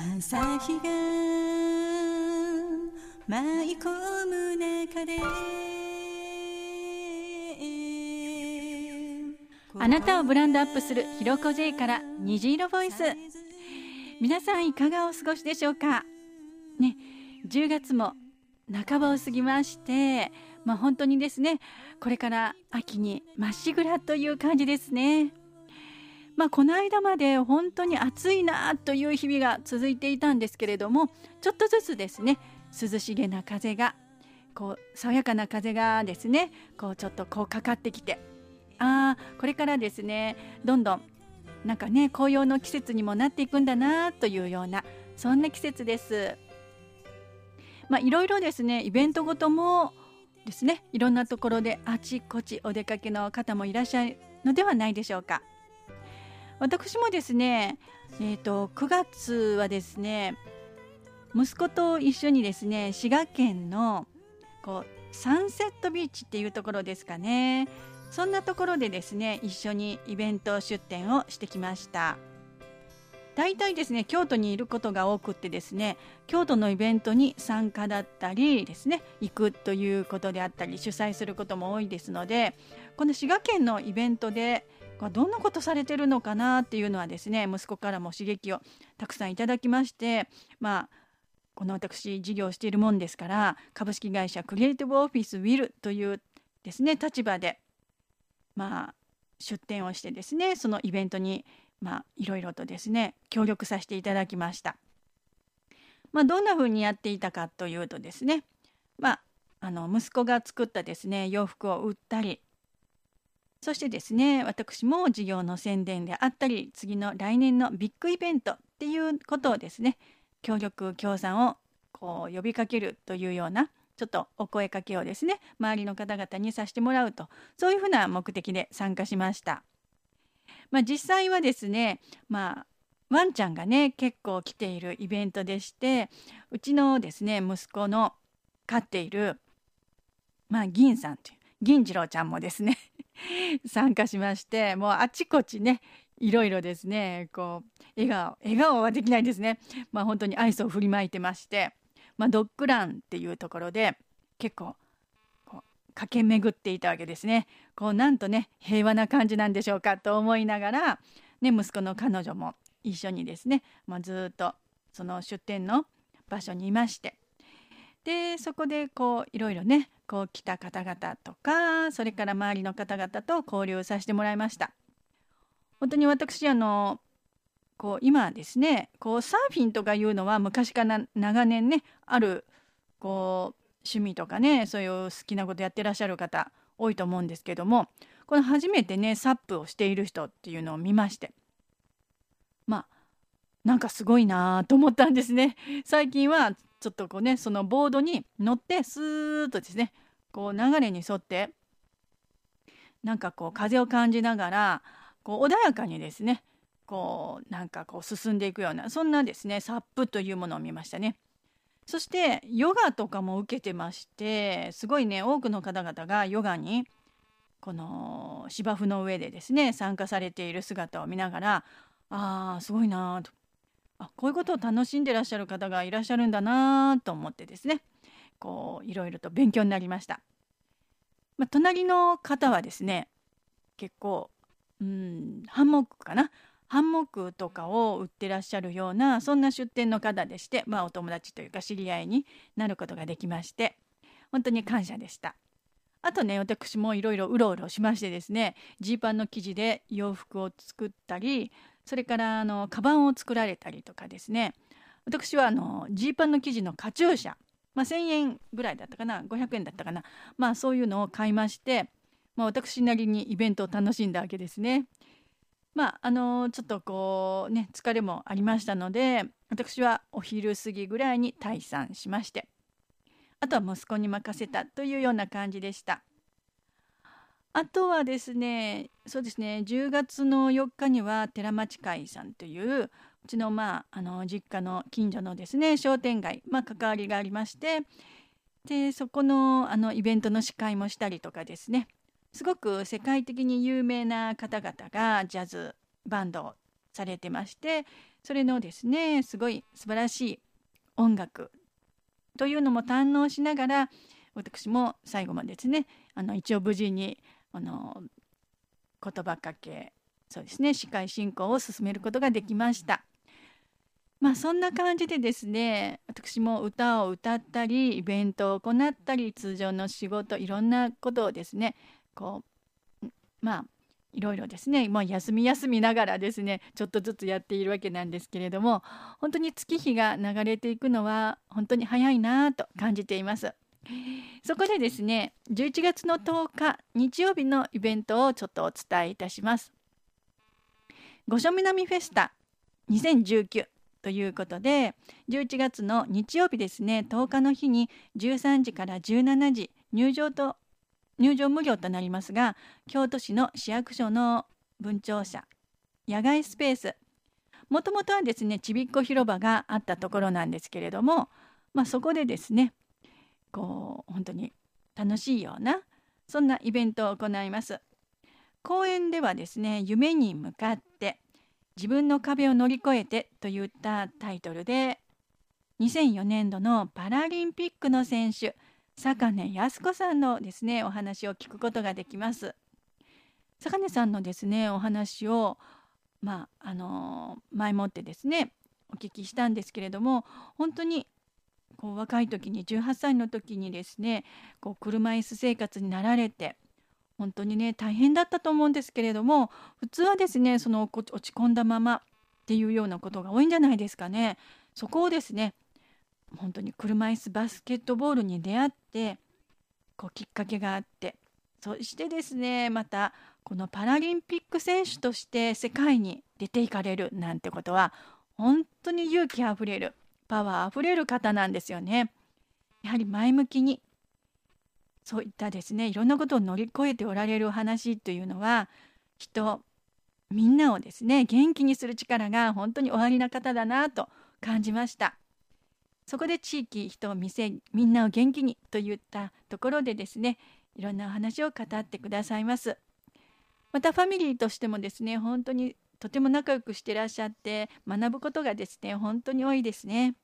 朝日が舞い込む中で。あなたをブランドアップするひろこ J から虹色ボイス。皆さんいかがお過ごしでしょうか？ね10月も半ばを過ぎましてまあ本当にですねこれから秋にまっしぐらという感じですね。まあこの間まで本当に暑いなという日々が続いていたんですけれどもちょっとずつですね涼しげな風がこう爽やかな風がですねこうちょっとこうかかってきてああこれからですねどんどんなんかね紅葉の季節にもなっていくんだなというようなそんな季節です。まあいろいろですねイベントごともですねいろんなところであちこちお出かけの方もいらっしゃるのではないでしょうか。私もですね、えーと、9月はですね息子と一緒にですね滋賀県のこうサンセットビーチっていうところですかね。そんなところでですね一緒にイベント出店をしてきました。大体ですね京都にいることが多くってですね京都のイベントに参加だったりですね行くということであったり主催することも多いですのでこの滋賀県のイベントでどんなことされてるのかなっていうのはですね息子からも刺激をたくさんいただきましてまあこの私事業しているもんですから株式会社クリエイティブオフィスウィルというですね立場でまあ出店をしてですねそのイベントにまあいろいろとですね協力させていただきました。まあ、どんな風にやっていたかというとですねまああの息子が作ったですね洋服を売ったりそしてですね私も事業の宣伝であったり次の来年のビッグイベントっていうことをですね協力協賛をこう呼びかけるというようなちょっとお声かけをですね周りの方々にさせてもらうとそういうふうな目的で参加しました。まあ、実際はですねまあワンちゃんがね結構来ているイベントでしてうちのですね息子の飼っているまあ銀さんという銀次郎ちゃんもですね 参加しましてもうあちこちねいろいろですねこう笑顔笑顔はできないですね。まあ本当にアイスを振りまいてまして、まあ、ドッグランっていうところで結構こう駆け巡っていたわけですね。こうなんとね平和な感じなんでしょうかと思いながら、ね、息子の彼女も一緒にですね、まあ、ずっとその出店の場所にいましてでそこでこういろいろねこう来た方々とかそれから周りの方々と交流させてもらいました。本当に私あのこう今ですねこうサーフィンとかいうのは昔から長年ねあるこう趣味とかねそういう好きなことやってらっしゃる方多いと思うんですけどもこの初めてねサップをしている人っていうのを見ましてまあなんかすごいなと思ったんですね。最近はちょっとこうねそのボードに乗ってスーッとですねこう流れに沿ってなんかこう風を感じながらこう穏やかにですねこうなんかこう進んでいくようなそんなですねサップというものを見ましたね。そしてヨガとかも受けてましてすごいね多くの方々がヨガにこの芝生の上でですね参加されている姿を見ながらああすごいなとあこういうことを楽しんでらっしゃる方がいらっしゃるんだなと思ってですねこういろいろと勉強になりました。まあ、隣の方はですね結構うんハンモックかな？ハンモックとかを売ってらっしゃるようなそんな出店の方でして、まあ、お友達というか知り合いになることができまして本当に感謝でした。あとね私もいろいろうろうろしましてですねジーパンの生地で洋服を作ったりそれからあのカバンを作られたりとかですね。私はあのジーパンの生地のカチューシャ、まあ、1,000円ぐらいだったかな。500円だったかな。まあそういうのを買いまして、まあ、私なりにイベントを楽しんだわけですね。まああのちょっとこうね疲れもありましたので私はお昼過ぎぐらいに退散しまして。あとは息子に任せたというような感じでした。あとはですねそうですね10月の4日には寺町会さんといううちの,、まあ、あの実家の近所のですね商店街、まあ、関わりがありましてでそこのあのイベントの司会もしたりとかですねすごく世界的に有名な方々がジャズバンドをされてましてそれのですねすごい素晴らしい音楽というのも堪能しながら私も最後までですねあの一応無事にあの言葉かけそうですね司会進行を進めることができました。まあそんな感じでですね私も歌を歌ったりイベントを行ったり通常の仕事いろんなことをですねこうまあいろいろですねもう休み休みながらですねちょっとずつやっているわけなんですけれども本当に月日が流れていくのは本当に早いなと感じています。そこでですね11月の10日日曜日のイベントをちょっとお伝えいたします。御所南フェスタ2019ということで11月の日曜日ですね10日の日に13時から17時入場と入場無料となりますが京都市の市役所の分庁舎野外スペースもともとはですねちびっこ広場があったところなんですけれども、まあ、そこでですねこう本当に楽しいようなそんなイベントを行います。公演ではですね夢に向かって自分の壁を乗り越えてといったタイトルで2004年度のパラリンピックの選手坂根靖子さんのですねお話を聞くことができます。坂根さんのですねお話をまああの前もってですねお聞きしたんですけれども本当にこう若い時に18歳の時にですねこう車椅子生活になられて本当にね大変だったと思うんですけれども普通はですねその落ち込んだままっていうようなことが多いんじゃないですかね。そこをですね本当に車椅子バスケットボールに出会ってこうきっかけがあってそしてですねまたこのパラリンピック選手として世界に出ていかれるなんてことは本当に勇気あふれるパワーあふれる方なんですよね。やはり前向きにそういったですねいろんなことを乗り越えておられるお話というのは人みんなをですね元気にする力が本当におありな方だなと感じました。そこで地域人店みんなを元気にといったところでですねいろんなお話を語ってくださいますまたファミリーとしてもですね本当にとても仲良くしてらっしゃって学ぶことがですね本当に多いですね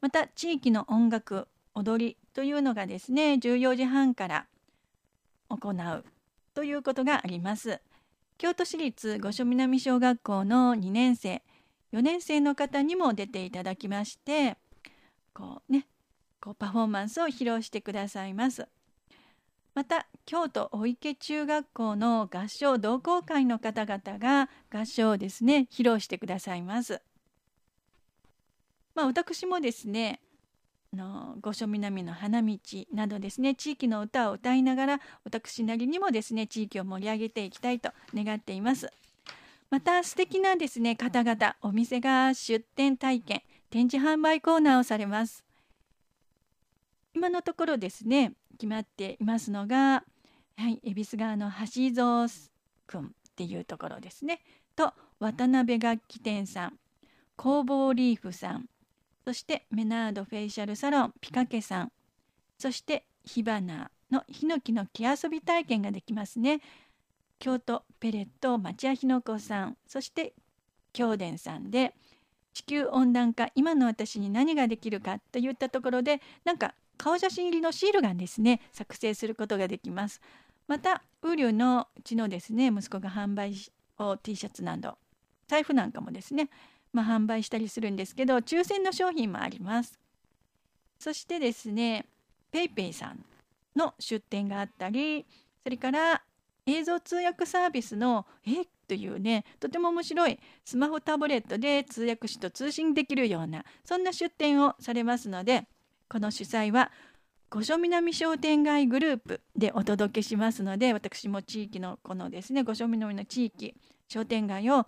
また地域の音楽踊りというのがですね14時半から行うということがあります京都市立御所南小学校の2年生4年生の方にも出ていただきましてこうねこうパフォーマンスを披露してくださいます。また京都大池中学校の合唱同好会の方々が合唱をですね披露してくださいます。まあ、私もですねの御所南の花道などですね地域の歌を歌いながら私なりにもですね地域を盛り上げていきたいと願っています。また素敵なですね方々お店が出店体験展示販売コーナーをされます今のところですね決まっていますのがはい恵比寿川の橋蔵くんっていうところですね。と渡辺楽器店さん工房リーフさんそしてメナードフェイシャルサロンピカケさんそして火花のヒノキの木遊び体験ができますね。京都ペレット町屋ひのこさんそして京伝さんで地球温暖化今の私に何ができるかといったところでなんか顔写真入りのシールがですね作成することができます。またウリュのうちのですね息子が販売を T シャツなど財布なんかもですね、まあ、販売したりするんですけど抽選の商品もあります。そしてですね PayPay さんの出店があったりそれから映像通訳サービスのえというねとても面白いスマホタブレットで通訳士と通信できるようなそんな出展をされますのでこの主催は御所南商店街グループでお届けしますので私も地域のこのですね御所南の地域商店街を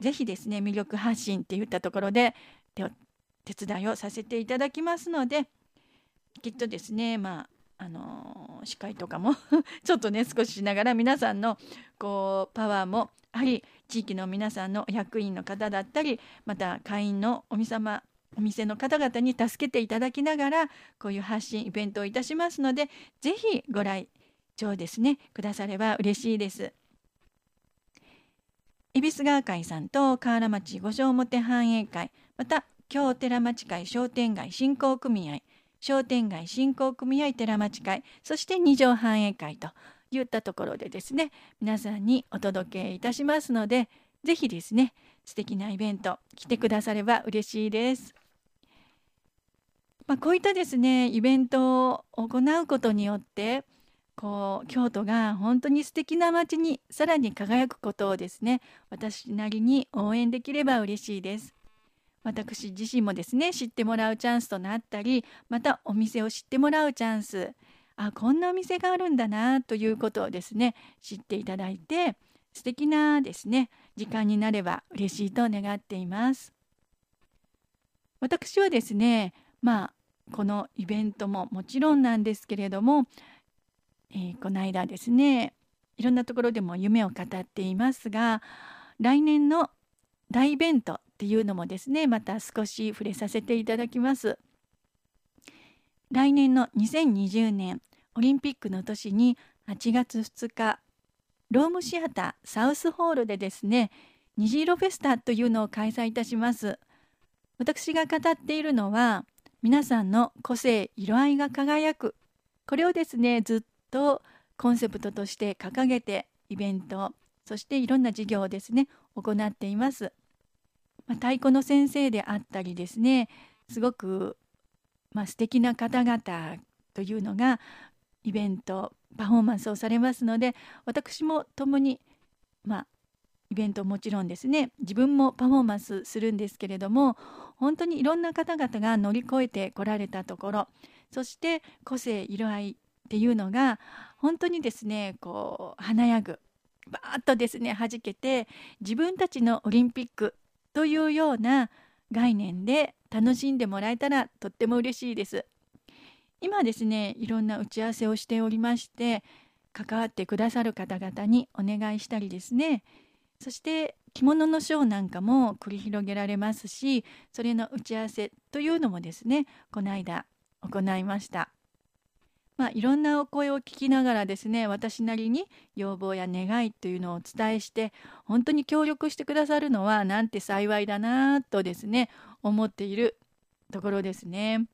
ぜひですね魅力発信っていったところで手伝いをさせていただきますのできっとですねまああの司会とかもちょっとね少ししながら皆さんのこうパワーもあり地域の皆さんの役員の方だったりまた会員のお店様お店の方々に助けていただきながらこういう発信イベントをいたしますので是非ご来場ですねくだされば嬉しいです。恵比寿川会さんと河原町五条表繁栄会また京寺町会商店街振興組合商店街振興組合寺町会そして二条繁栄会といったところでですね皆さんにお届けいたしますので是非ですね素敵なイベント来てくだされば嬉しいです。まあ、こういったですねイベントを行うことによってこう京都が本当に素敵な街にさらに輝くことをですね私なりに応援できれば嬉しいです。私自身もですね知ってもらうチャンスとなったりまたお店を知ってもらうチャンスあこんなお店があるんだなということをですね知っていただいて素敵なですね時間になれば嬉しいと願っています。私はですねまあこのイベントももちろんなんですけれども、えー、この間ですねいろんなところでも夢を語っていますが来年の大イベントっていうのもですねまた少し触れさせていただきます。来年の2020年オリンピックの年に8月2日ロームシアターサウスホールでですね虹色フェスタというのを開催いたします。私が語っているのは皆さんの個性色合いが輝く。これをですねずっとコンセプトとして掲げてイベントそしていろんな事業をですね行っています、まあ、太鼓の先生であったりですねすごく、まあ、素敵な方々というのがイベントパフォーマンスをされますので私も共にまあイベントもちろんですね自分もパフォーマンスするんですけれども本当にいろんな方々が乗り越えてこられたところそして個性色合いっていうのが本当にですねこう華やぐバーッとですね弾けて自分たちのオリンピックというような概念で楽しんでもらえたらとっても嬉しいです。今ですねいろんな打ち合わせをしておりまして関わってくださる方々にお願いしたりですねそして着物のショーなんかも繰り広げられますしそれの打ち合わせというのもですねこの間行いました。まあ、いろんなお声を聞きながらですね私なりに要望や願いというのをお伝えして本当に協力してくださるのはなんて幸いだなとですね思っているところですね。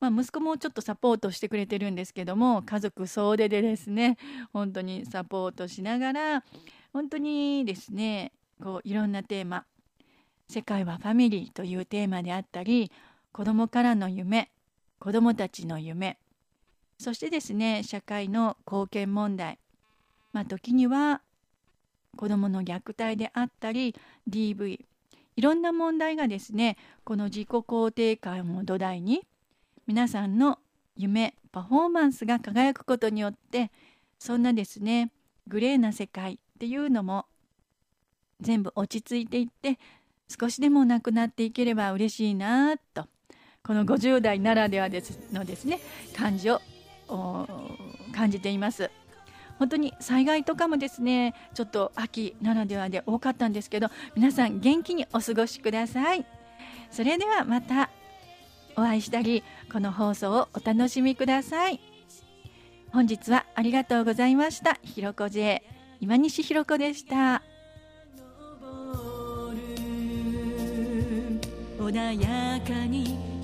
まあ、息子もちょっとサポートしてくれてるんですけども家族総出でですね本当にサポートしながら本当にですねこういろんなテーマ「世界はファミリー」というテーマであったり子どもからの夢子どもたちの夢そしてですね社会の貢献問題まあ時には子どもの虐待であったり DV いろんな問題がですねこの自己肯定感を土台に皆さんの夢パフォーマンスが輝くことによってそんなですねグレーな世界っていうのも全部落ち着いていって少しでもなくなっていければ嬉しいなと。この50代ならではですのですね感じを感じています。本当に災害とかもですねちょっと秋ならではで多かったんですけど皆さん元気にお過ごしください。それではまたお会いしたりこの放送をお楽しみください。本日はありがとうございました。ひろこ J 今西ひろこでした穏やかに